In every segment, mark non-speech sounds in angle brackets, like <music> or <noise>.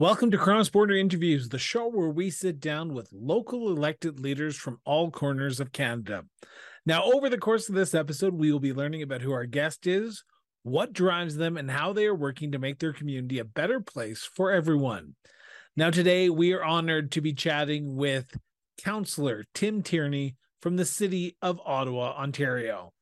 Welcome to Cross Border Interviews, the show where we sit down with local elected leaders from all corners of Canada. Now, over the course of this episode, we will be learning about who our guest is, what drives them, and how they are working to make their community a better place for everyone. Now, today we are honored to be chatting with Councillor Tim Tierney from the City of Ottawa, Ontario.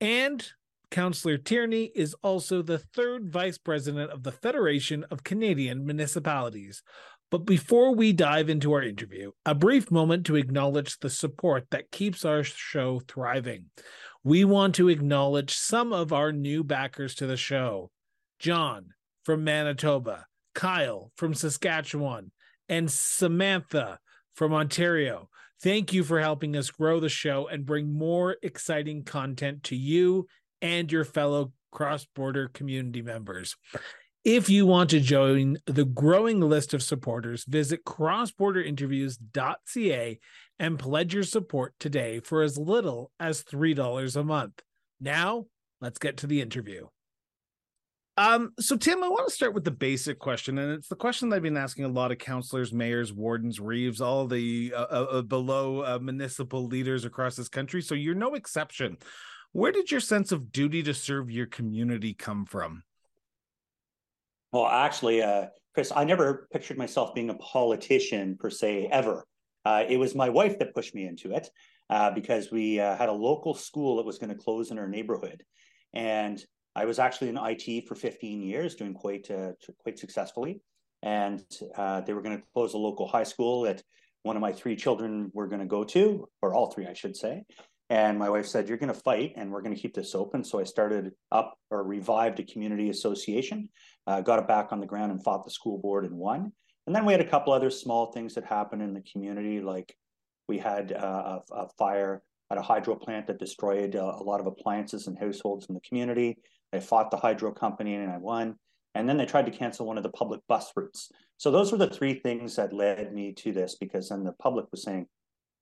And Councillor Tierney is also the third vice president of the Federation of Canadian Municipalities. But before we dive into our interview, a brief moment to acknowledge the support that keeps our show thriving. We want to acknowledge some of our new backers to the show John from Manitoba, Kyle from Saskatchewan, and Samantha from Ontario. Thank you for helping us grow the show and bring more exciting content to you and your fellow cross border community members. If you want to join the growing list of supporters, visit crossborderinterviews.ca and pledge your support today for as little as $3 a month. Now, let's get to the interview. Um, so Tim, I want to start with the basic question, and it's the question that I've been asking a lot of councillors, mayors, wardens, reeves, all the uh, uh below uh, municipal leaders across this country. So you're no exception. Where did your sense of duty to serve your community come from? Well, actually, uh, Chris, I never pictured myself being a politician per se ever. Uh, it was my wife that pushed me into it uh, because we uh, had a local school that was going to close in our neighborhood, and I was actually in IT for 15 years, doing quite uh, quite successfully. And uh, they were going to close a local high school that one of my three children were going to go to, or all three, I should say. And my wife said, You're going to fight and we're going to keep this open. So I started up or revived a community association, uh, got it back on the ground and fought the school board and won. And then we had a couple other small things that happened in the community, like we had uh, a, a, fire at a hydro plant that destroyed uh, a lot of appliances and households in the community. I fought the hydro company and I won. And then they tried to cancel one of the public bus routes. So those were the three things that led me to this because then the public was saying,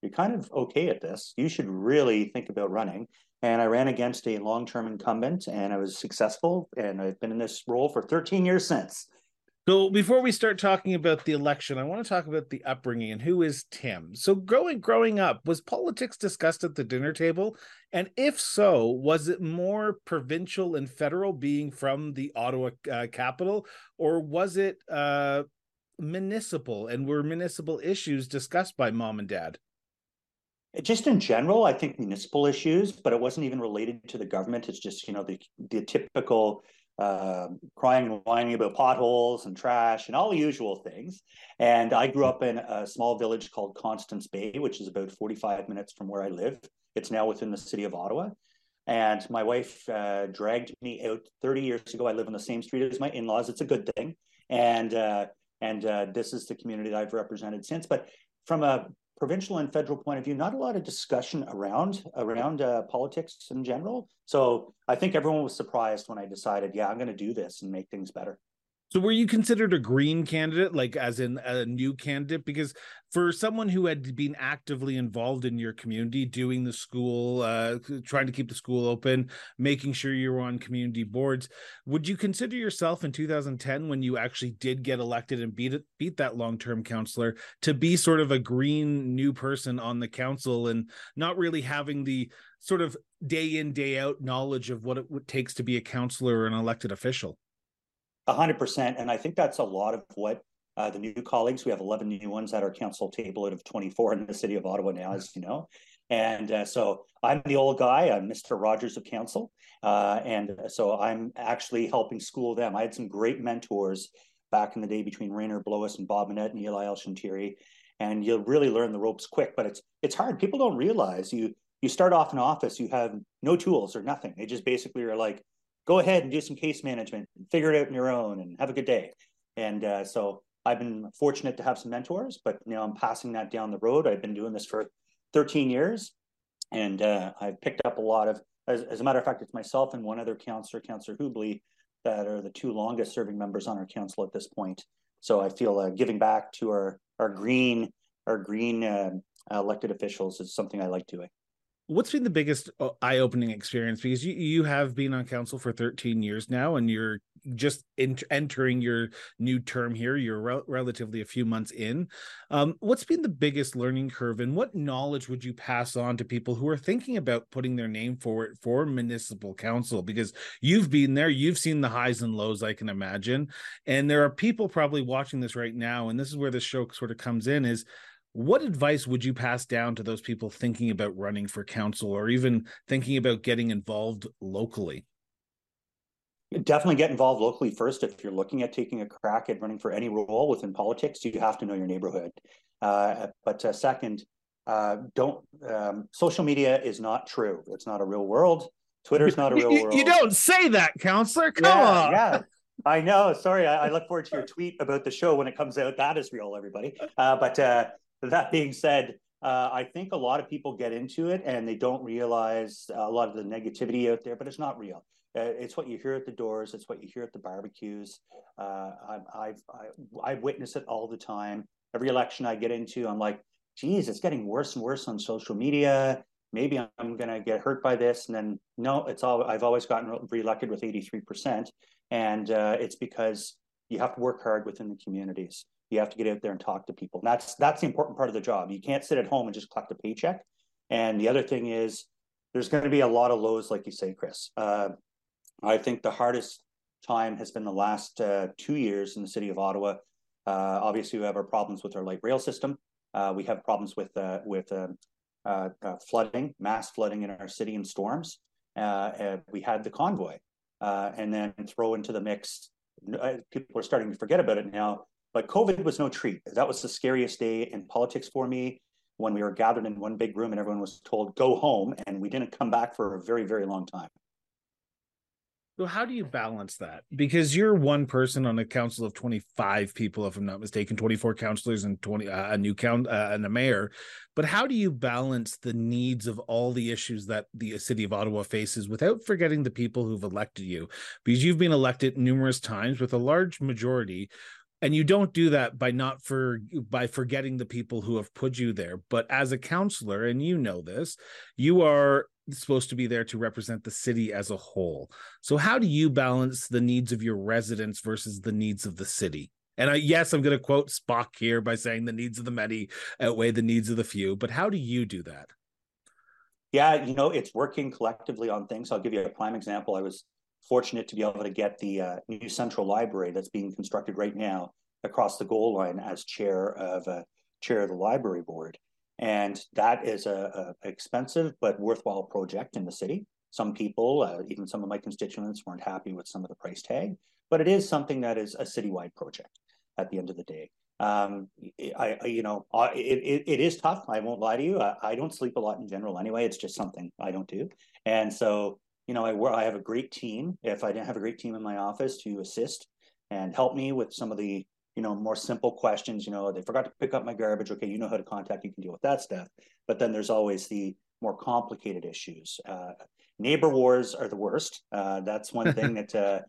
you're kind of okay at this. You should really think about running. And I ran against a long term incumbent and I was successful. And I've been in this role for 13 years since. So before we start talking about the election, I want to talk about the upbringing and who is Tim. So growing growing up, was politics discussed at the dinner table? And if so, was it more provincial and federal being from the Ottawa uh, capital or was it uh, municipal and were municipal issues discussed by mom and dad? Just in general, I think municipal issues, but it wasn't even related to the government. It's just you know the the typical uh, crying and whining about potholes and trash and all the usual things. And I grew up in a small village called Constance Bay, which is about 45 minutes from where I live. It's now within the city of Ottawa. And my wife uh, dragged me out 30 years ago. I live on the same street as my in-laws. It's a good thing. And uh, and uh, this is the community that I've represented since. But from a provincial and federal point of view, not a lot of discussion around around uh, politics in general. So I think everyone was surprised when I decided, yeah, I'm going to do this and make things better. So were you considered a green candidate, like as in a new candidate? Because for someone who had been actively involved in your community, doing the school, uh, trying to keep the school open, making sure you were on community boards, would you consider yourself in 2010, when you actually did get elected and beat it, beat that long-term counselor, to be sort of a green new person on the council and not really having the sort of day in day out knowledge of what it takes to be a counselor or an elected official? Hundred percent. And I think that's a lot of what uh, the new colleagues, we have 11 new ones at our council table out of 24 in the city of Ottawa now, as you know. And uh, so I'm the old guy, I'm Mr. Rogers of council. Uh, and so I'm actually helping school them. I had some great mentors back in the day between Rainer Bloess and Bob Monette and Eli El-Chantiry. And you'll really learn the ropes quick, but it's it's hard. People don't realize you you start off in office, you have no tools or nothing. They just basically are like, go ahead and do some case management, and figure it out on your own, and have a good day. And uh, so I've been fortunate to have some mentors, but now I'm passing that down the road. I've been doing this for 13 years, and uh, I've picked up a lot of. As, as, a matter of fact, it's myself and one other counselor, Counselor Hubley, that are the two longest serving members on our council at this point. So I feel uh, giving back to our our green our green uh, elected officials is something I like doing what's been the biggest uh, eye-opening experience because you you have been on council for 13 years now and you're just in, entering your new term here. You're re- relatively a few months in. Um, what's been the biggest learning curve, and what knowledge would you pass on to people who are thinking about putting their name forward for municipal council? Because you've been there, you've seen the highs and lows, I can imagine, and there are people probably watching this right now, and this is where the show sort of comes in: is what advice would you pass down to those people thinking about running for council or even thinking about getting involved locally? Definitely get involved locally first. If you're looking at taking a crack at running for any role within politics, you have to know your neighborhood. Uh, but uh, second, uh, don't um, social media is not true. It's not a real world. Twitter is not a real you, world. You don't say that, counselor. Come yeah, on. Yeah. <laughs> I know. Sorry. I, I, look forward to your tweet about the show when it comes out. That is real, everybody. Uh, but uh, that being said, uh, I think a lot of people get into it and they don't realize a lot of the negativity out there, but it's not real. Uh, it's what you hear at the doors. It's what you hear at the barbecues. Uh, I, I've I, I witness it all the time. Every election I get into, I'm like, geez, it's getting worse and worse on social media. Maybe I'm going to get hurt by this. And then no, it's all. I've always gotten reelected with 83 percent, and uh, it's because you have to work hard within the communities. You have to get out there and talk to people. And that's that's the important part of the job. You can't sit at home and just collect a paycheck. And the other thing is, there's going to be a lot of lows, like you say, Chris. Uh, I think the hardest time has been the last uh, two years in the city of Ottawa. Uh, obviously, we have our problems with our light rail system. Uh, we have problems with uh, with um, uh, flooding, mass flooding in our city and storms. we had the convoy, and then throw into the mix. people are starting to forget about it now, but COVID was no treat. That was the scariest day in politics for me when we were gathered in one big room and everyone was told go home, and we didn't come back for a very very long time. So how do you balance that? Because you're one person on a council of 25 people, if I'm not mistaken, 24 councilors and 20 uh, a new count uh, and a mayor. But how do you balance the needs of all the issues that the city of Ottawa faces without forgetting the people who've elected you? Because you've been elected numerous times with a large majority and you don't do that by not for by forgetting the people who have put you there but as a counselor and you know this you are supposed to be there to represent the city as a whole. So how do you balance the needs of your residents versus the needs of the city? And I, yes, I'm going to quote Spock here by saying the needs of the many outweigh the needs of the few. But how do you do that? Yeah, you know, it's working collectively on things. I'll give you a prime example. I was fortunate to be able to get the uh, new central library that's being constructed right now across the goal line as chair of uh, chair of the library board. And that is a, a expensive but worthwhile project in the city. Some people, uh, even some of my constituents, weren't happy with some of the price tag, but it is something that is a citywide project at the end of the day. Um, I, I, you know, it, it, is tough. I won't lie to you. I, I, don't sleep a lot in general anyway. It's just something I don't do. And so, you know, I, I have a great team. If I didn't have a great team in my office to assist and help me with some of the you know, more simple questions. You know, they forgot to pick up my garbage. Okay, you know how to contact. You can deal with that stuff. But then there's always the more complicated issues. Uh, neighbor wars are the worst. Uh, that's one <laughs> thing that uh,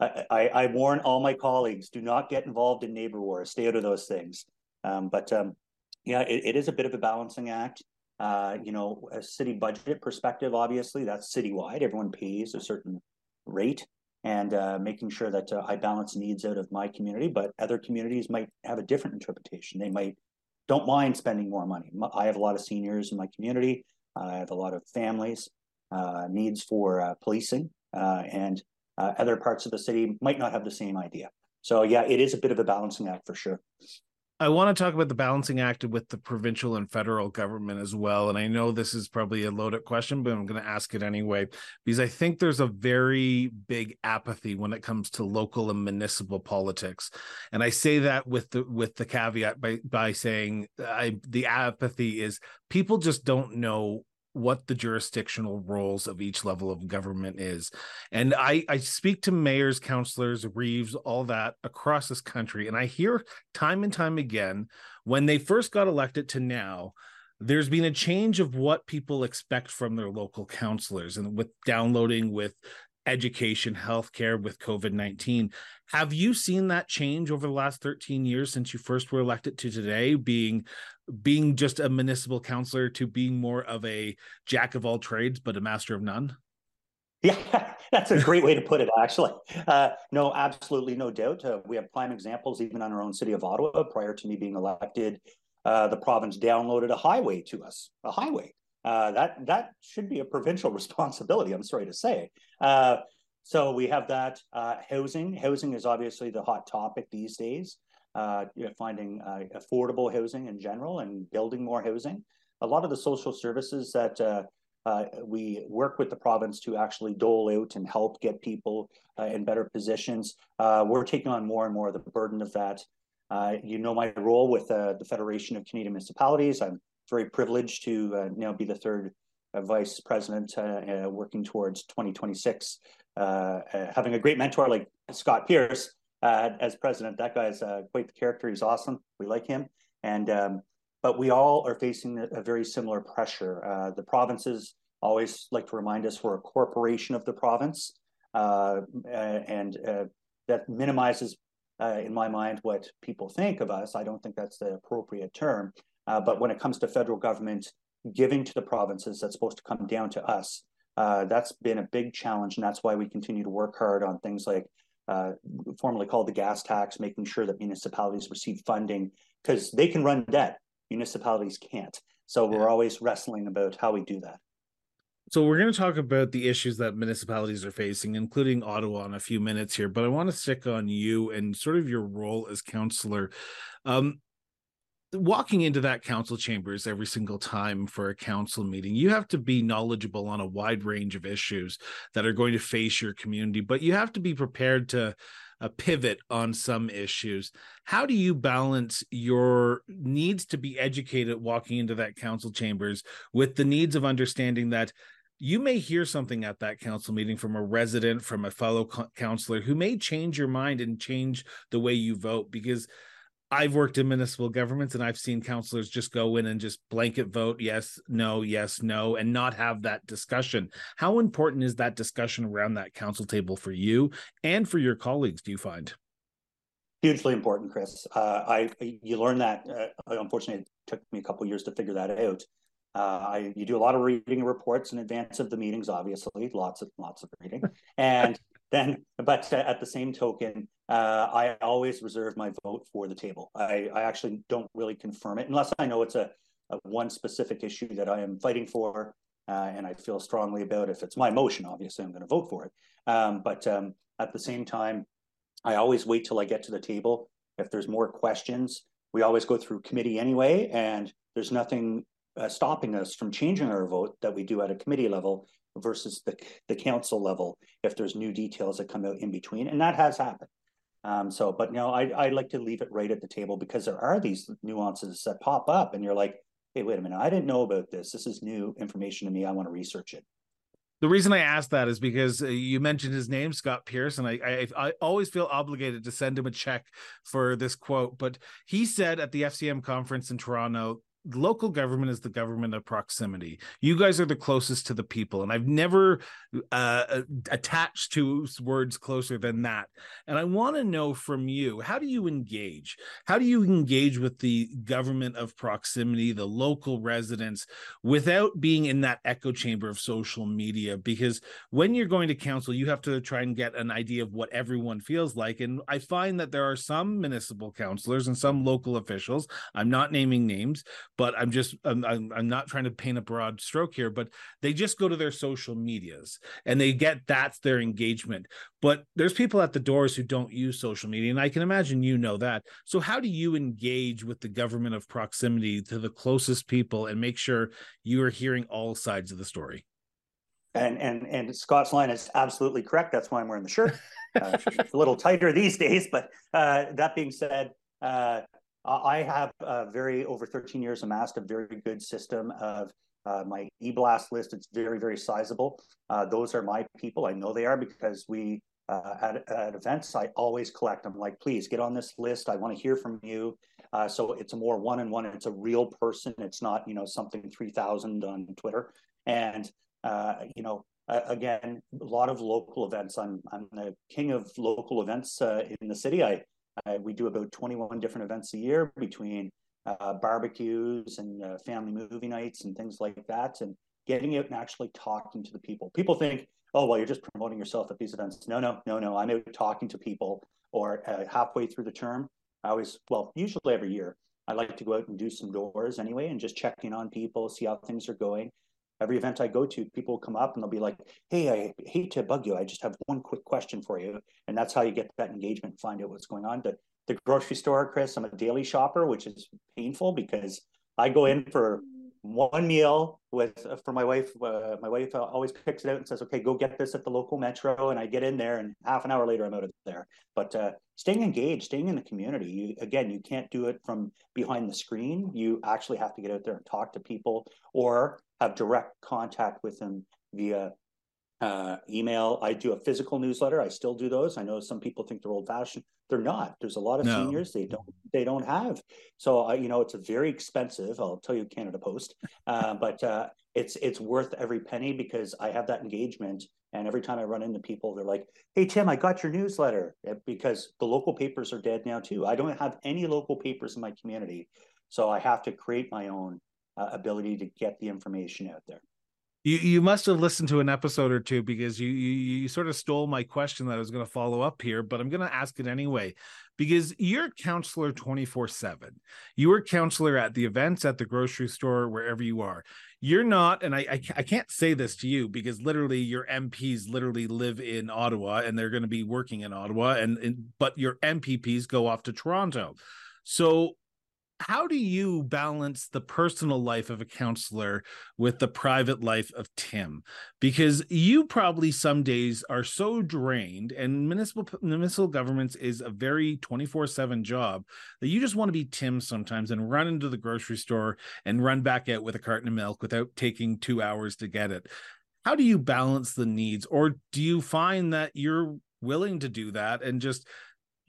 I, I, warn all my colleagues: do not get involved in neighbor wars. Stay out of those things. Um, but um, yeah, it, it is a bit of a balancing act. Uh, you know, a city budget perspective, obviously, that's citywide. Everyone pays a certain rate and uh, making sure that uh, I balance needs out of my community. But other communities might have a different interpretation. They might don't mind spending more money. I have a lot of seniors in my community. I have a lot of families uh, needs for uh, policing, uh, and other parts of the city might not have the same idea. So yeah, it is a bit of a balancing act for sure. I want to talk about the balancing act with the provincial and federal government as well. And I know this is probably a loaded question, but I'm going to ask it anyway, because I think there's a very big apathy when it comes to local and municipal politics. And I say that with the with the caveat by by saying I, the apathy is people just don't know what the jurisdictional roles of each level of government is. And I, I speak to mayors, councilors, Reeves, all that across this country. And I hear time and time again when they first got elected to now, there's been a change of what people expect from their local councilors and with downloading with education, healthcare with COVID 19. Have you seen that change over the last 13 years since you first were elected to today, being being just a municipal councilor to being more of a jack of all trades but a master of none? Yeah, <laughs> that's a great way to put it, actually. Uh, no, absolutely no doubt. Uh, we have prime examples, even on our own city of Ottawa. Prior to me being elected, uh, the province downloaded a highway to us, a highway. Uh, that that should be a provincial <laughs> responsibility. I'm sorry to say. Uh, so we have that uh, housing. Housing is obviously the hot topic these days. You know, finding affordable housing in general and building more housing. A lot of the social services that uh, we work with the province to actually dole out and help get people uh, in better positions. Uh, we're taking on more and more of the burden of that. Uh, you know my role with uh, the Federation of Canadian Municipalities. I'm very privileged to uh, now be the third vice president working towards 2026. having a great mentor like Scott Pearce as president, that guy's quite the character. He's awesome. We like him. And um, but we all are facing a, very similar pressure. Uh, the provinces always like to remind us we're a corporation of the province, uh, and uh, that minimizes, uh, in my mind, what people think of us. I don't think that's the appropriate term. Uh, but when it comes to federal government giving to the provinces, that's supposed to come down to us. Uh, that's been a big challenge, and that's why we continue to work hard on things like uh, formerly called the gas tax, making sure that municipalities receive funding because they can run debt municipalities can't. So we're always wrestling about how we do that. So we're going to talk about the issues that municipalities are facing, including Ottawa, in a few minutes here. But I want to stick on you and sort of your role as councillor. Um, walking into that council chambers every single time for a council meeting, you have to be knowledgeable on a wide range of issues that are going to face your community, but you have to be prepared to a pivot on some issues. How do you balance your needs to be educated walking into that council chambers with the needs of understanding that you may hear something at that council meeting from a resident, from a fellow co- councillor who may change your mind and change the way you vote because I've worked in municipal governments and I've seen councillors just go in and just blanket vote yes, no, yes, no, and not have that discussion. How important is that discussion around that council table for you and for your colleagues? Do you find hugely important, Chris? Uh, I you learn that. Uh, unfortunately, it took me a couple years to figure that out. Uh, I you do a lot of reading reports in advance of the meetings, obviously, lots of lots of reading, and then but at the same token uh, i always reserve my vote for the table. I, I actually don't really confirm it unless i know it's a, a one specific issue that i am fighting for uh, and i feel strongly about. If it's my motion obviously i'm going to vote for it. Um, but um, at the same time i always wait till i get to the table. If there's more questions we always go through committee anyway and there's nothing uh, stopping us from changing our vote that we do at a committee level versus the, the council level if there's new details that come out in between. And that has happened. Um, so, but no, I, I like to leave it right at the table because there are these nuances that pop up and you're like, hey, wait a minute, I didn't know about this. This is new information to me. I want to research it. The reason I asked that is because uh, you mentioned his name, Scott Pearce, and I, I, I always feel obligated to send him a check for this quote. But he said at the FCM conference in Toronto local government is the government of proximity. You guys are the closest to the people, and I've never uh, uh attached to words closer than that. And I want to know from you, how do you engage? How do you engage with the government of proximity, the local residents, without being in that echo chamber of social media? Because when you're going to council, you have to try and get an idea of what everyone feels like. And I find that there are some municipal councilors and some local officials. I'm not naming names but I'm just I'm, I'm, I'm not trying to paint a broad stroke here, but they just go to their social medias and they get that's their engagement. But there's people at the doors who don't use social media, and I can imagine you know that. So how do you engage with the government of proximity to the closest people and make sure you are hearing all sides of the story? And and and Scott's line is absolutely correct. That's why I'm wearing the shirt. <laughs> Uh, it's a little tighter these days, but uh, that being said, uh, I have uh, very over 13 years amassed a very good system of uh, my e-blast list. It's very, very sizable. Uh, those are my people. I know they are because we uh, at, at events, I always collect them. Like, please get on this list. I want to hear from you. Uh, so it's a more one-on-one. It's a real person. It's not you know something 3,000 on Twitter. And uh, you know, again, a lot of local events. I'm I'm the king of local events in the city. I uh, we do about 21 different events a year between uh, barbecues and uh, family movie nights and things like that, and getting out and actually talking to the people. People think, oh well, you're just promoting yourself at these events. No, no, no, no. I'm out talking to people, or uh, halfway through the term, I always well, usually every year, I like to go out and do some doors anyway, and just checking on people, see how things are going. Every event I go to, people come up and they'll be like, "Hey, I hate to bug you. I just have one quick question for you," and that's how you get that engagement, find out what's going on. The the grocery store, Chris, I'm a daily shopper, which is painful because I go in for one meal with uh, for my wife. Uh, my wife always picks it out and says, "Okay, go get this at the local metro." And I get in there, and half an hour later, I'm out of there. But uh, staying engaged, staying in the community. You, again, you can't do it from behind the screen. You actually have to get out there and talk to people, or have direct contact with them via uh, email. I do a physical newsletter. I still do those. I know some people think they're old fashioned. They're not. There's a lot of no. seniors they don't they don't have. So I, you know, it's a very expensive. I'll tell you, Canada Post, <laughs> uh, but uh, it's it's worth every penny because I have that engagement. And every time I run into people, they're like, "Hey Tim, I got your newsletter," eh, because the local papers are dead now too. I don't have any local papers in my community, so I have to create my own uh, ability to get the information out there. You you must have listened to an episode or two because you you, you sort of stole my question that I was going to follow up here, but I'm going to ask it anyway because you're counselor 24 7. You are counselor at the events, at the grocery store, wherever you are. You're not, and I, I, I can't say this to you because literally your MPs literally live in Ottawa and they're going to be working in Ottawa, and, and but your MPPs go off to Toronto. So how do you balance the personal life of a counselor with the private life of Tim? Because you probably some days are so drained, and municipal municipal governments is a very 24-7 job that you just want to be Tim sometimes and run into the grocery store and run back out with a carton of milk without taking two hours to get it. How do you balance the needs? Or do you find that you're willing to do that and just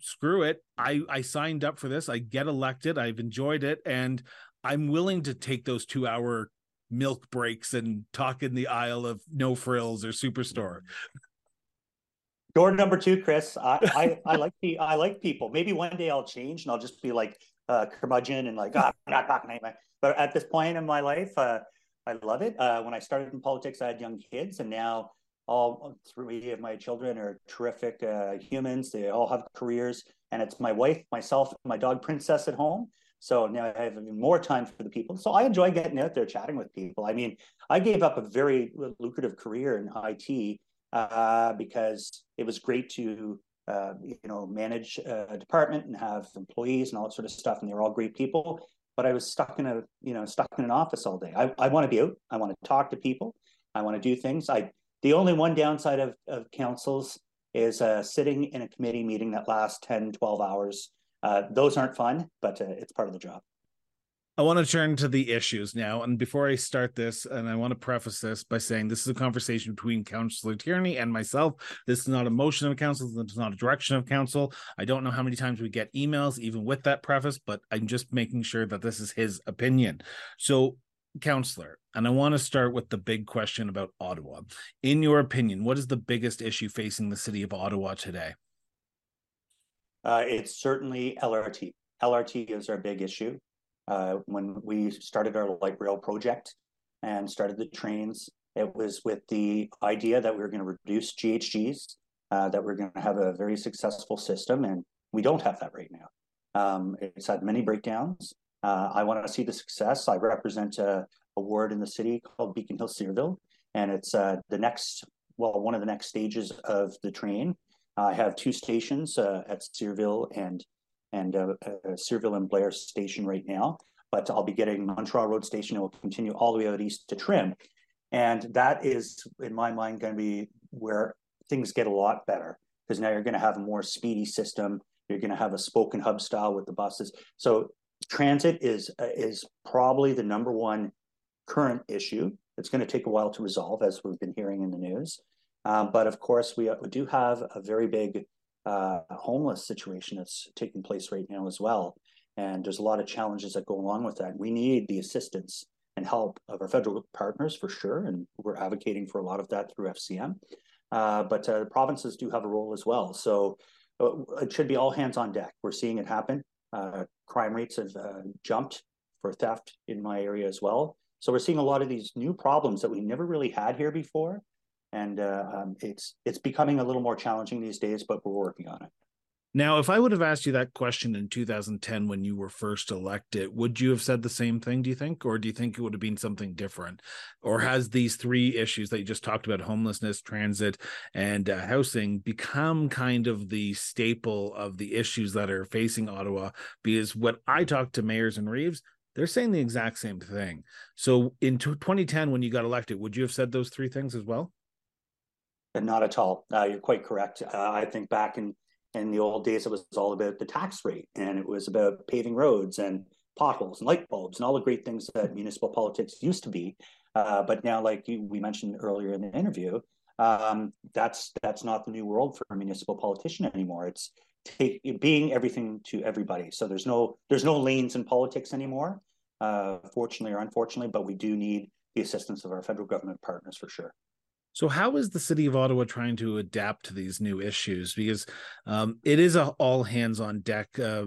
screw it. I I signed up for this. I get elected. I've enjoyed it, and I'm willing to take those two hour milk breaks and talk in the aisle of No Frills or Superstore. Door number two, Chris. I, I, I <laughs> like the I like people. Maybe one day I'll change and I'll just be like uh, curmudgeon and like oh, I'm not talking anymore. But at this point in my life, uh, I love it. Uh, when I started in politics, I had young kids, and now all three of my children are terrific uh, humans. They all have careers, and it's my wife, myself, my dog Princess at home. So now I have even more time for the people. So I enjoy getting out there chatting with people. I mean, I gave up a very lucrative career in IT uh, because it was great to uh, you know manage a department and have employees and all that sort of stuff, and they're all great people. But I was stuck in a you know stuck in an office all day. I, I want to be out. I want to talk to people. I want to do things. I the only one downside of, of councils is uh, sitting in a committee meeting that lasts 10, 12 hours. Uh, those aren't fun, but uh, it's part of the job. I want to turn to the issues now. And before I start this, and I want to preface this by saying this is a conversation between Councillor Tierney and myself. This is not a motion of council. This is not a direction of council. I don't know how many times we get emails, even with that preface, but I'm just making sure that this is his opinion. So counselor, and I want to start with the big question about Ottawa. In your opinion, what is the biggest issue facing the city of Ottawa today? Uh, it's certainly LRT. LRT is our big issue. Uh, when we started our light rail project and started the trains, it was with the idea that we were going to reduce GHGs, uh, that we're going to have a very successful system, and we don't have that right now. Um, it's had many breakdowns. Uh, I want to see the success. I represent a, a, ward in the city called Beacon Hill Cyrville, and it's uh, the next, well, one of the next stages of the train. I have two stations uh, at Cyrville and and uh, uh, Cyrville and Blair Station right now, but I'll be getting Montreal Road Station. It will continue all the way out east to Trim, and that is, in my mind, going to be where things get a lot better because now you're going to have a more speedy system. You're going to have a spoken hub style with the buses. So transit is uh, is probably the number one current issue. It's going to take a while to resolve, as we've been hearing in the news. Um, but of course, we, uh, we, do have a very big uh, homeless situation that's taking place right now as well. And there's a lot of challenges that go along with that. We need the assistance and help of our federal partners for sure, and we're advocating for a lot of that through FCM. Uh, but uh, provinces do have a role as well. So uh, it should be all hands on deck. We're seeing it happen. Uh, crime rates have uh, jumped for theft in my area as well. So we're seeing a lot of these new problems that we never really had here before. and uh, um, it's it's becoming a little more challenging these days, but we're working on it. Now, if I would have asked you that question in 2010 when you were first elected, would you have said the same thing, do you think? Or do you think it would have been something different? Or has these three issues that you just talked about homelessness, transit, and uh, housing become kind of the staple of the issues that are facing Ottawa? Because what I talk to mayors and Reeves, they're saying the exact same thing. So in 2010, when you got elected, would you have said those three things as well? Not at all. Uh, you're quite correct. Uh, I think back in in the old days, it was all about the tax rate and it was about paving roads and potholes and light bulbs and all the great things that municipal politics used to be. Uh, but now, like you, we mentioned earlier in the interview, um, that's that's not the new world for a municipal politician anymore. It's take, being everything to everybody. So there's no there's no lanes in politics anymore, uh, fortunately or unfortunately. But we do need the assistance of our federal government partners for sure. So, how is the city of Ottawa trying to adapt to these new issues? Because um, it is a all hands on deck uh,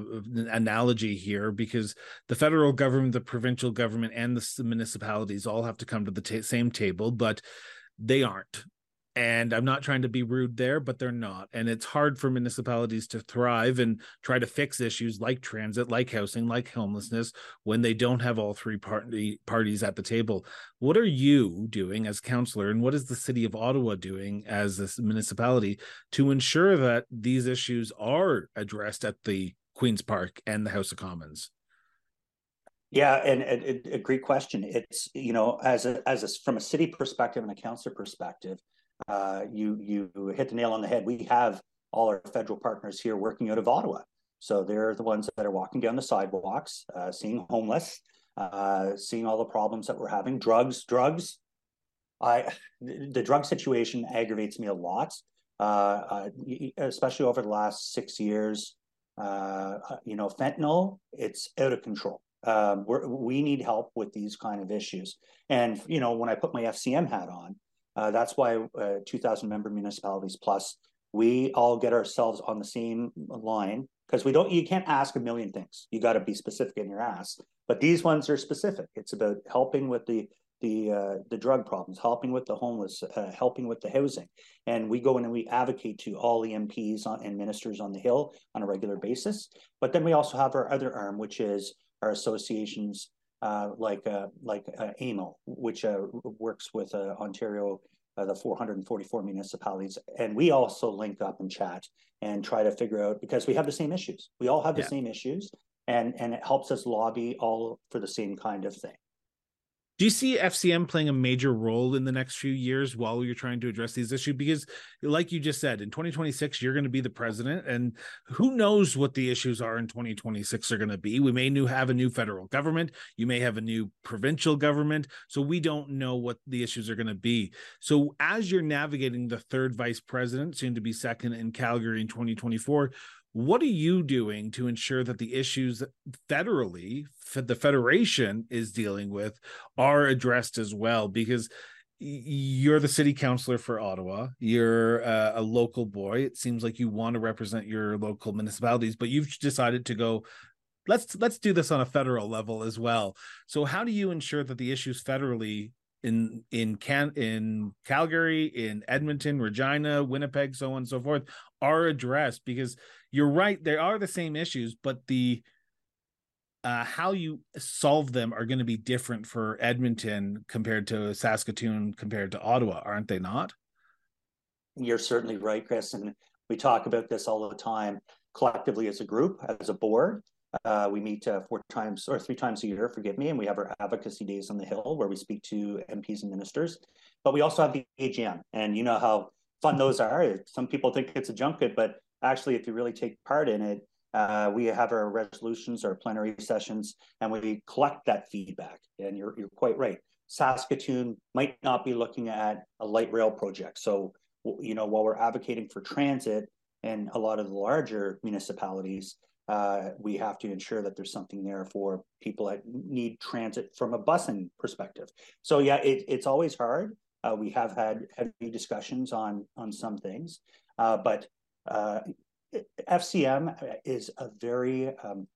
analogy here, because the federal government, the provincial government, and the municipalities all have to come to the same table, but they aren't and i'm not trying to be rude there but they're not and it's hard for municipalities to thrive and try to fix issues like transit like housing like homelessness when they don't have all three party parties at the table what are you doing as councillor and what is the city of ottawa doing as a municipality to ensure that these issues are addressed at the queen's park and the house of commons yeah, and, and, a great question. It's you know, as a as a from a city perspective and a council perspective, uh, you you hit the nail on the head. We have all our federal partners here working out of Ottawa, so they're the ones that are walking down the sidewalks, uh, seeing homeless, uh, seeing all the problems that we're having. Drugs, drugs. I the drug situation aggravates me a lot, uh, especially over the last six years. Uh, you know, fentanyl, it's out of control. Um, we need help with these kind of issues. And you know, when I put my FCM hat on, uh, that's why uh, 2,000 member municipalities plus, we all get ourselves on the same line because we don't. You can't ask a million things. You got to be specific in your ask. But these ones are specific. It's about helping with the the uh, the drug problems, helping with the homeless, uh, helping with the housing, and we go in and we advocate to all the MPs on, and ministers on the Hill on a regular basis. But then we also have our other arm, which is our associations uh, like uh, like uh, AMO, which uh, works with uh, Ontario, uh, the 444 municipalities, and we also link up and chat and try to figure out because we have the same issues. We all have the yeah. same issues, and and it helps us lobby all for the same kind of thing. Do you see FCM playing a major role in the next few years while you're trying to address these issues? Because, like you just said, in 2026, you're going to be the president, and who knows what the issues are in 2026 are going to be. We may new have a new federal government, you may have a new provincial government, so we don't know what the issues are going to be. So, as you're navigating the third vice president, soon to be second in Calgary in 2024, what are you doing to ensure that the issues federally the federation is dealing with are addressed as well because you're the city councilor for Ottawa. You're uh, a local boy. It seems like you want to represent your local municipalities, but you've decided to go. Let's let's do this on a federal level as well. So, how do you ensure that the issues federally in in can in Calgary, in Edmonton, Regina, Winnipeg, so on and so forth, are addressed? Because you're right, there are the same issues, but the uh, how you solve them are going to be different for Edmonton compared to Saskatoon compared to Ottawa, aren't they not? You're certainly right, Chris. And we talk about this all the time collectively as a group, as a board. Uh, we meet uh, four times or three times a year, forgive me, and we have our advocacy days on the Hill where we speak to MPs and ministers. But we also have the AGM, and you know how fun those are. Some people think it's a junket, but actually, if you really take part in it, uh, we have our resolutions, our plenary sessions, and we collect that feedback. And you're, you're quite right. Saskatoon might not be looking at a light rail project. So, you know, while we're advocating for transit and a lot of the larger municipalities, uh, we have to ensure that there's something there for people that need transit from a busing perspective. So yeah, it, it's always hard. Uh, we have had heavy discussions on on some things, uh, but uh, FCM is a very, um,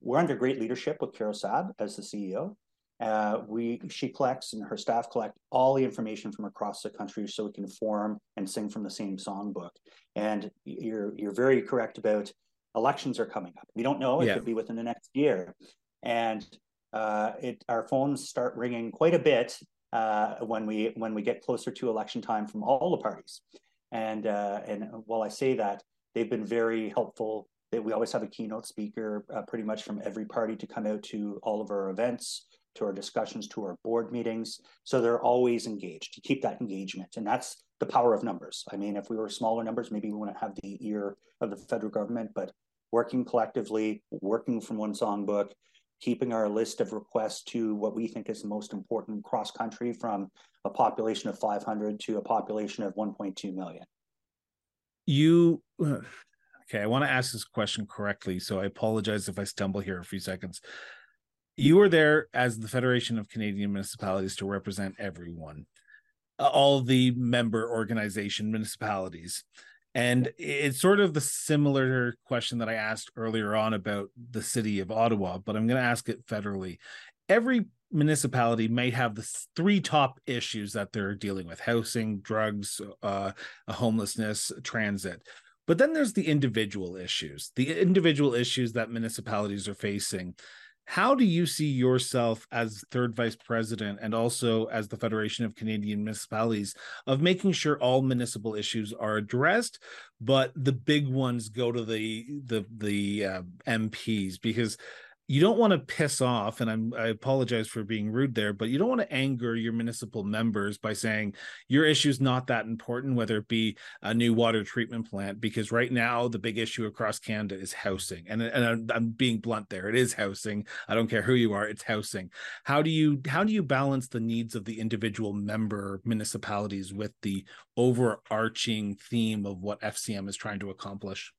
we're under great leadership with Carole Saab as the CEO. uh, we she collects and her staff collect all the information from across the country so we can form and sing from the same songbook. And you're you're very correct about elections are coming up. We don't know; it yeah. could be within the next year, and uh, it our phones start ringing quite a bit uh, when we when we get closer to election time from all the parties. And uh, and while I say that, they've been very helpful. That we always have a keynote speaker, uh, pretty much from every party, to come out to all of our events, to our discussions, to our board meetings. So they're always engaged to keep that engagement, and that's the power of numbers. I mean, if we were smaller numbers, maybe we wouldn't have the ear of the federal government, but working collectively, working from one songbook, keeping our list of requests to what we think is the most important cross country from a population of 500 to a population of 1.2 million. You, uh, okay, I want to ask this question correctly. So I apologize if I stumble here a few seconds. You were there as the Federation of Canadian Municipalities to represent everyone, uh, all the member organization municipalities. And it's sort of the similar question that I asked earlier on about the city of Ottawa, but I'm going to ask it federally. Every municipality may have the three top issues that they're dealing with housing, drugs, uh, homelessness, transit. But then there's the individual issues, the individual issues that municipalities are facing how do you see yourself as third vice president and also as the Federation of Canadian Municipalities of making sure all municipal issues are addressed, but the big ones go to the the the uh, MPs because you don't want to piss off and I'm, i apologize for being rude there but you don't want to anger your municipal members by saying your issue is not that important whether it be a new water treatment plant because right now the big issue across canada is housing. And, and i'm being blunt there it is housing. I don't care who you are it's housing. How do you how do you balance the needs of the individual member municipalities with the overarching theme of what fcm is trying to accomplish?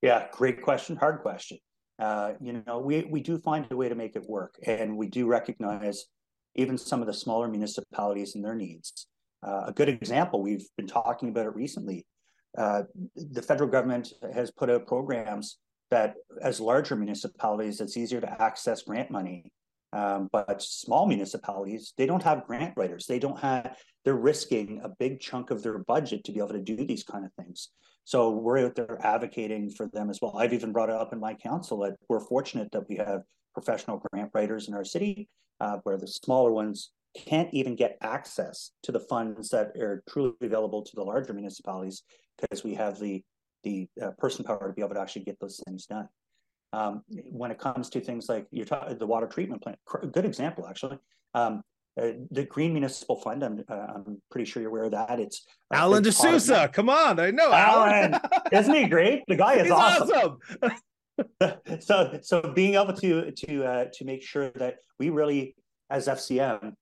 Yeah great question hard question uh, you know, we we do find a way to make it work, and we do recognize even some of the smaller municipalities and their needs. Uh, a good example, we've been talking about it recently. Uh, the federal government has put out programs that, as larger municipalities, it's easier to access grant money. Um, but small municipalities, they don't have grant writers. They don't have. They're risking a big chunk of their budget to be able to do these kind of things. So we're out there advocating for them as well. I've even brought it up in my council that we're fortunate that we have professional grant writers in our city, uh, where the smaller ones can't even get access to the funds that are truly available to the larger municipalities because we have the the uh, person power to be able to actually get those things done. Um, when it comes to things like you're talking the water treatment plant, good example actually. Um, uh, the Green Municipal Fund. I'm uh, I'm pretty sure you're aware of that. It's uh, Alan D'Souza. Come on, I know Alan. <laughs> Isn't he great? The guy is He's awesome. awesome. <laughs> so so being able to to uh, to make sure that we really, as FCM,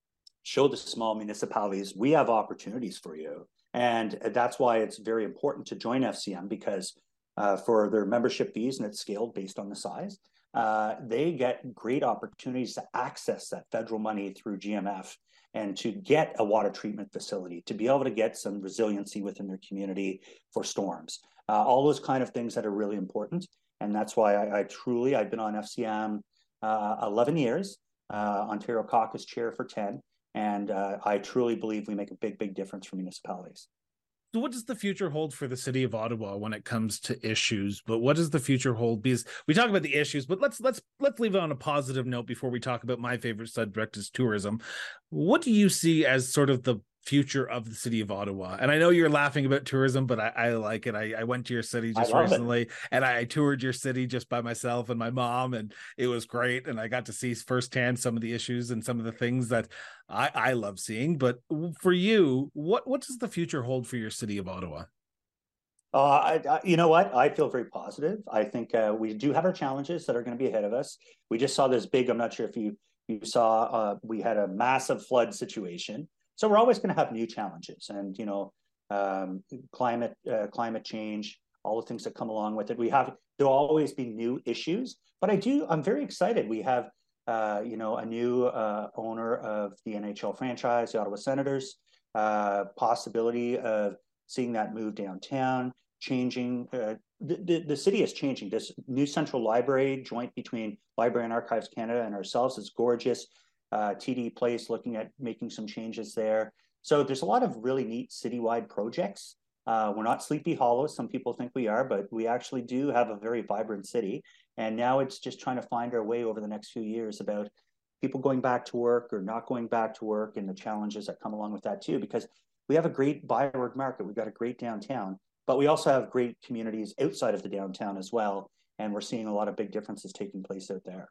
show the small municipalities we have opportunities for you, and that's why it's very important to join FCM because uh, for their membership fees and it's scaled based on the size uh, they get great opportunities to access that federal money through GMF and to get a water treatment facility, to be able to get some resiliency within their community for storms. Uh, all those kind of things that are really important. And that's why I, I truly, I've been on FCM uh, 11 years, uh, Ontario Caucus Chair for 10. And uh, I truly believe we make a big, big difference for municipalities. What does the future hold for the city of Ottawa when it comes to issues? But what does the future hold? Because we talk about the issues, but let's let's let's leave it on a positive note before we talk about my favorite subject is tourism. What do you see as sort of the future of the city of Ottawa. And I know you're laughing about tourism, but I, I like it. I, I, went to your city just recently it. and I toured your city just by myself and my mom, and it was great. And I got to see firsthand some of the issues and some of the things that I, I love seeing. But for you, what, what does the future hold for your city of Ottawa? Uh, I, I, you know what? I feel very positive. I think uh, we do have our challenges that are going to be ahead of us. We just saw this big. I'm not sure if you you saw. Uh, we had a massive flood situation so we're always going to have new challenges, and you know, um, climate uh, climate change, all the things that come along with it. We have there'll always be new issues, but I do. I'm very excited. We have uh, you know a new uh, owner of the NHL franchise, the Ottawa Senators. Uh, possibility of seeing that move downtown, changing. Uh, the, the, the city is changing. This new central library joint between Library and Archives Canada and ourselves is gorgeous. Uh, TD Place looking at making some changes there. So there's a lot of really neat citywide projects. Uh, we're not Sleepy Hollow. Some people think we are, but we actually do have a very vibrant city. And now it's just trying to find our way over the next few years about people going back to work or not going back to work and the challenges that come along with that too. Because we have a great byward market, we've got a great downtown, but we also have great communities outside of the downtown as well. And we're seeing a lot of big differences taking place out there.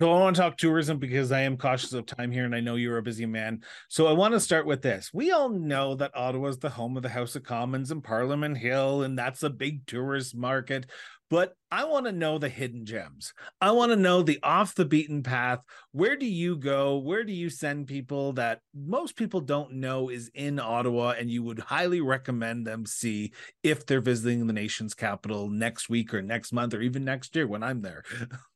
So I want to talk tourism because I am cautious of time here and I know you're a busy man. So I want to start with this. We all know that Ottawa is the home of the House of Commons and Parliament Hill, and that's a big tourist market. But I want to know the hidden gems. I want to know the off the beaten path. Where do you go? Where do you send people that most people don't know is in Ottawa and you would highly recommend them see if they're visiting the nation's capital next week or next month or even next year when I'm there? <laughs>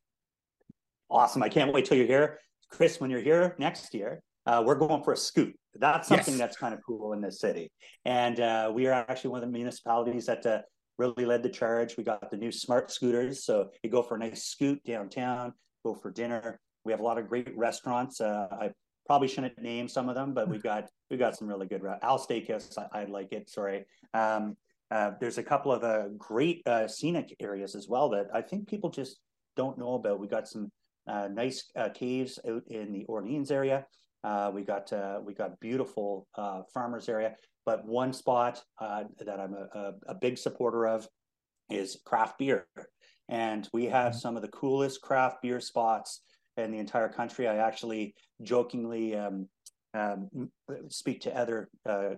Awesome. I can't wait till you're here. Chris, when you're here next year, uh, we're going for a scoot. That's something yes. that's kind of cool in this city. And uh, we are actually one of the municipalities that uh, really led the charge. We got the new smart scooters. So you go for a nice scoot downtown, go for dinner. We have a lot of great restaurants. Uh, I probably shouldn't name some of them, but we got we got some really good. Al Steakhouse, I, I like it. Sorry. Um, uh, there's a couple of uh, great scenic areas as well that I think people just don't know about. We got some uh, nice uh, caves out in the Orleans area. Uh, we got uh, we got beautiful uh, farmers area, but one spot uh, that I'm a, a, a, big supporter of is craft beer, and we have mm-hmm. some of the coolest craft beer spots in the entire country. I actually jokingly um, um, speak to other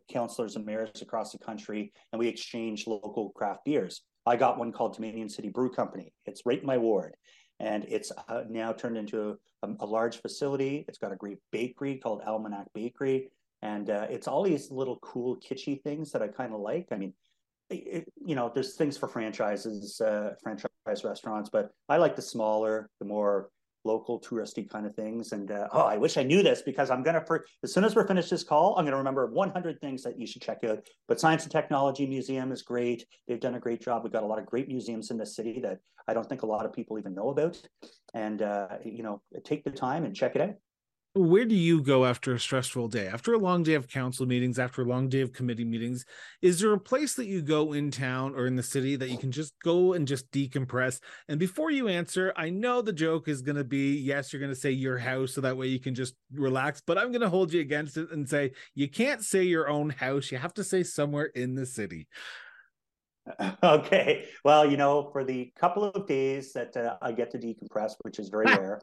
councillors and mayors across the country, and we exchange local craft beers. I got one called Dominion City Brew Company. It's right in my ward and it's uh, now turned into a, a, large facility. It's got a great bakery called Almanac Bakery, and uh, it's all these little cool kitschy things that I kind of like. I mean, it, you know, there's things for franchises, uh, franchise restaurants, but I like the smaller, the more local touristy kind of things. And uh, oh, I wish I knew this because I'm gonna for as soon as we're finished this call, I'm gonna remember 100 things that you should check out. But Science and Technology Museum is great. They've done a great job. We've got a lot of great museums in the city that I don't think a lot of people even know about. And uh, you know, take the time and check it out where do you go after a stressful day? After a long day of council meetings after a long day of committee meetings is there a place that you go in town or in the city that you can just go and just decompress? And before you answer i know the joke is going to be yes you're going to say your house so that way you can just relax but i'm going to hold you against it and say you can't say your own house you have to say somewhere in the city <laughs> Okay. Well, you know, for the couple of days that uh, I get to decompress, which is very <laughs> rare,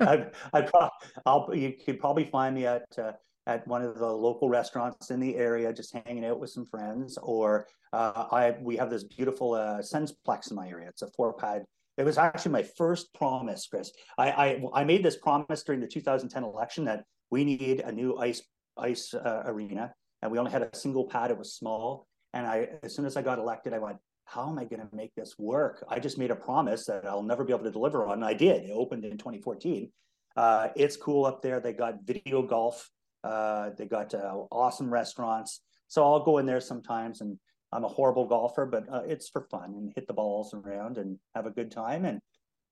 I, I, I pro- I'll, you could probably find me at uh, at one of the local restaurants in the area, just hanging out with some friends. Or uh, I we have this beautiful uh, Sensplex in my area. It's a four pad. It was actually my first promise, Chris. I, I I made this promise during the 2010 election that we need a new ice ice uh, arena, and we only had a single pad. It was small and I, as soon as I got elected, I went, how am I going to make this work? I just made a promise that I'll never be able to deliver on. And I did. It opened in 2014. Uh, it's cool up there. They got video golf. Uh, they got uh, awesome restaurants. So I'll go in there sometimes, and I'm a horrible golfer, but uh, it's for fun and hit the balls around and have a good time. And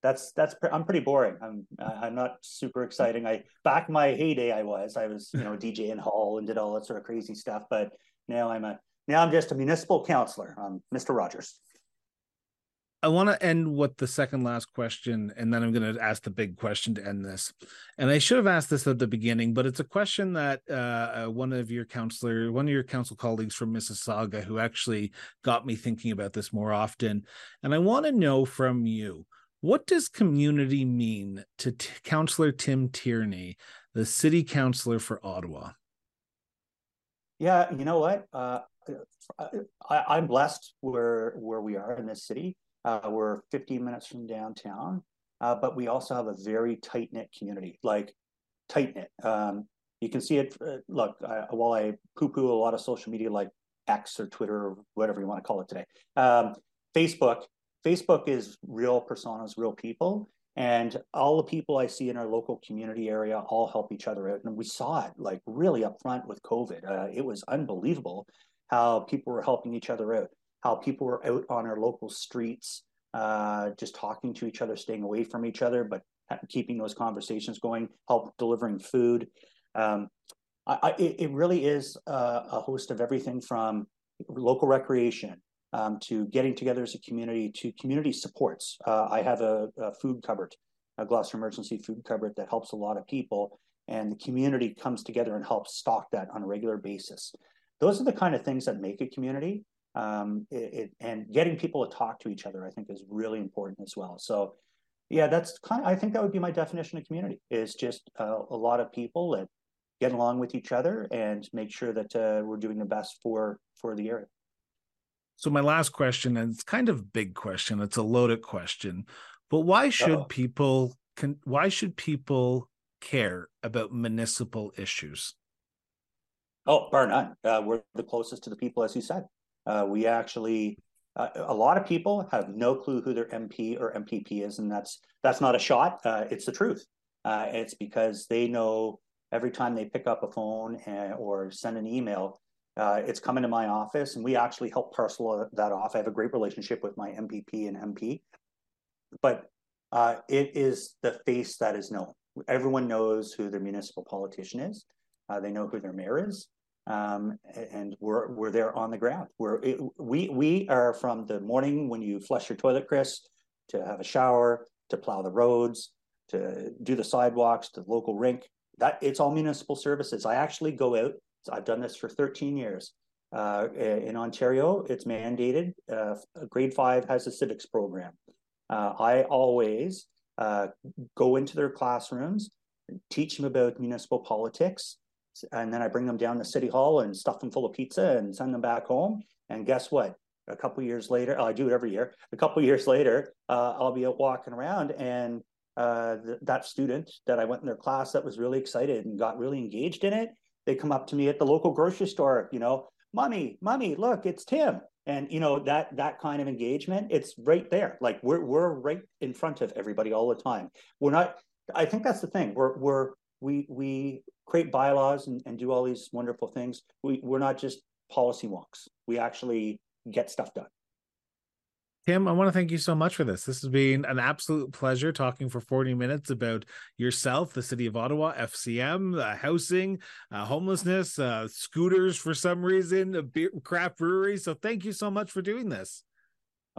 that's that's I'm pretty boring. I'm I'm not super exciting. I back my heyday, I was I was you know DJ in hall and did all that sort of crazy stuff. But now I'm a now I'm just a municipal councillor. I'm Mr. Rogers. I want to end with the second last question, and then I'm going to ask the big question to end this. And I should have asked this at the beginning, but it's a question that uh, uh, one of your counselor, one of your council colleagues from Mississauga, who actually got me thinking about this more often. And I want to know from you, what does community mean to t- Councillor Tim Tierney, the city councillor for Ottawa? Yeah, you know what? Uh, I, am blessed where where we are in this city. Uh, we're 15 minutes from downtown, uh, but we also have a very tight knit community, like tight knit. Um, you can see it. Uh, look, I, while I poo poo a lot of social media like X or Twitter or whatever you want to call it today, um, Facebook. Facebook is real personas, real people, and all the people I see in our local community area all help each other out. And we saw it like really up front with COVID. Uh, it was unbelievable how people were helping each other out, how people were out on our local streets, uh, just talking to each other, staying away from each other, but keeping those conversations going, help delivering food. Um, I, I, it really is a, a, host of everything from local recreation um, to getting together as a community to community supports. Uh, I have a, a, food cupboard, a Gloucester Emergency Food Cupboard that helps a lot of people, and the community comes together and helps stock that on a regular basis. Those are the kind of things that make a community. Um, it, it, and getting people to talk to each other, I think, is really important as well. So, yeah, that's kind of, I think that would be my definition of community is just uh, a lot of people that get along with each other and make sure that uh, we're doing the best for for the area. So my last question, and it's kind of big question. It's a loaded question, but why should Uh-oh. people? Can, why should people care about municipal issues? Oh, bar none. Uh, we're the closest to the people, as you said. Uh, we actually, uh, a lot of people have no clue who their MP or MPP is, and that's that's not a shot. Uh, it's the truth. Uh, it's because they know every time they pick up a phone and, or send an email, uh, it's coming to my office, and we actually help parcel that off. I have a great relationship with my MPP and MP, but uh, it is the face that is known. Everyone knows who their municipal politician is. Uh, they know who their mayor is, um, and we're we're there on the ground. We're it, we we are from the morning when you flush your toilet, Chris, to have a shower, to plow the roads, to do the sidewalks, to the local rink that it's all municipal services. I actually go out. I've done this for 13 years. Uh, in Ontario, it's mandated. Uh, grade five has a civics program. Uh, I always uh, go into their classrooms, teach them about municipal politics, and then I bring them down to City Hall and stuff them full of pizza and send them back home. And guess what? A couple years later, oh, I do it every year. A couple <laughs> years later, uh, I'll be out walking around and uh, th- that student that I went in their class that was really excited and got really engaged in it, they come up to me at the local grocery store, you know, mommy, mommy, look, it's Tim. And you know that that kind of engagement, it's right there. Like we're we're right in front of everybody all the time. We're not. I think that's the thing. We're we're we we create bylaws and, and do all these wonderful things. We we're not just policy wonks. We actually get stuff done. Tim, I want to thank you so much for this. This has been an absolute pleasure talking for 40 minutes about yourself, the city of Ottawa, FCM, uh, housing, uh, homelessness, uh, scooters for some reason, a beer, craft brewery. So thank you so much for doing this.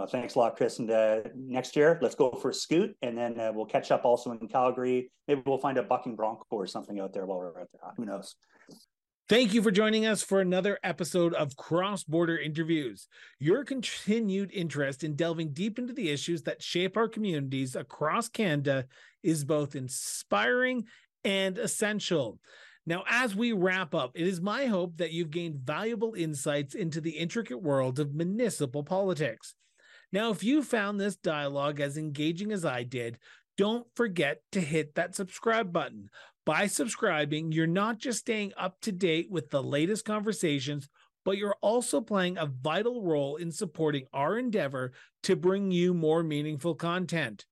Uh, thanks a lot, Chris. And uh, next year, let's go for a scoot, and then uh, we'll catch up also in Calgary. Maybe we'll find a bucking bronco or something out there while we're out there. Who knows? Thank you for joining us for another episode of Cross Border Interviews. Your continued interest in delving deep into the issues that shape our communities across Canada is both inspiring and essential. Now, as we wrap up, it is my hope that you've gained valuable insights into the intricate world of municipal politics. Now, if you found this dialogue as engaging as I did, don't forget to hit that subscribe button. By subscribing, you're not just staying up to date with the latest conversations, but you're also playing a vital role in supporting our endeavor to bring you more meaningful content.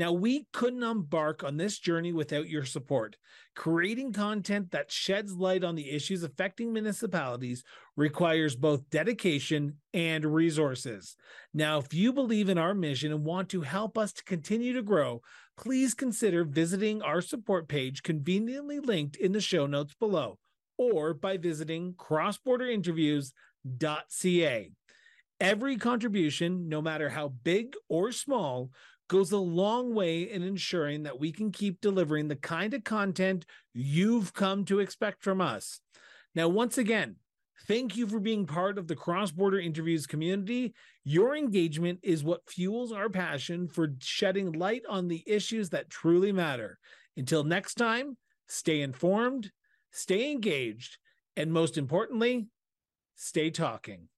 Now, we couldn't embark on this journey without your support. Creating content that sheds light on the issues affecting municipalities requires both dedication and resources. Now, if you believe in our mission and want to help us to continue to grow, please consider visiting our support page conveniently linked in the show notes below or by visiting crossborderinterviews.ca. Every contribution, no matter how big or small, goes a long way in ensuring that we can keep delivering the kind of content you've come to expect from us. Now, once again, thank you for being part of the Cross Border Interviews community. Your engagement is what fuels our passion for shedding light on the issues that truly matter. Until next time, stay informed, stay engaged, and most importantly, stay talking.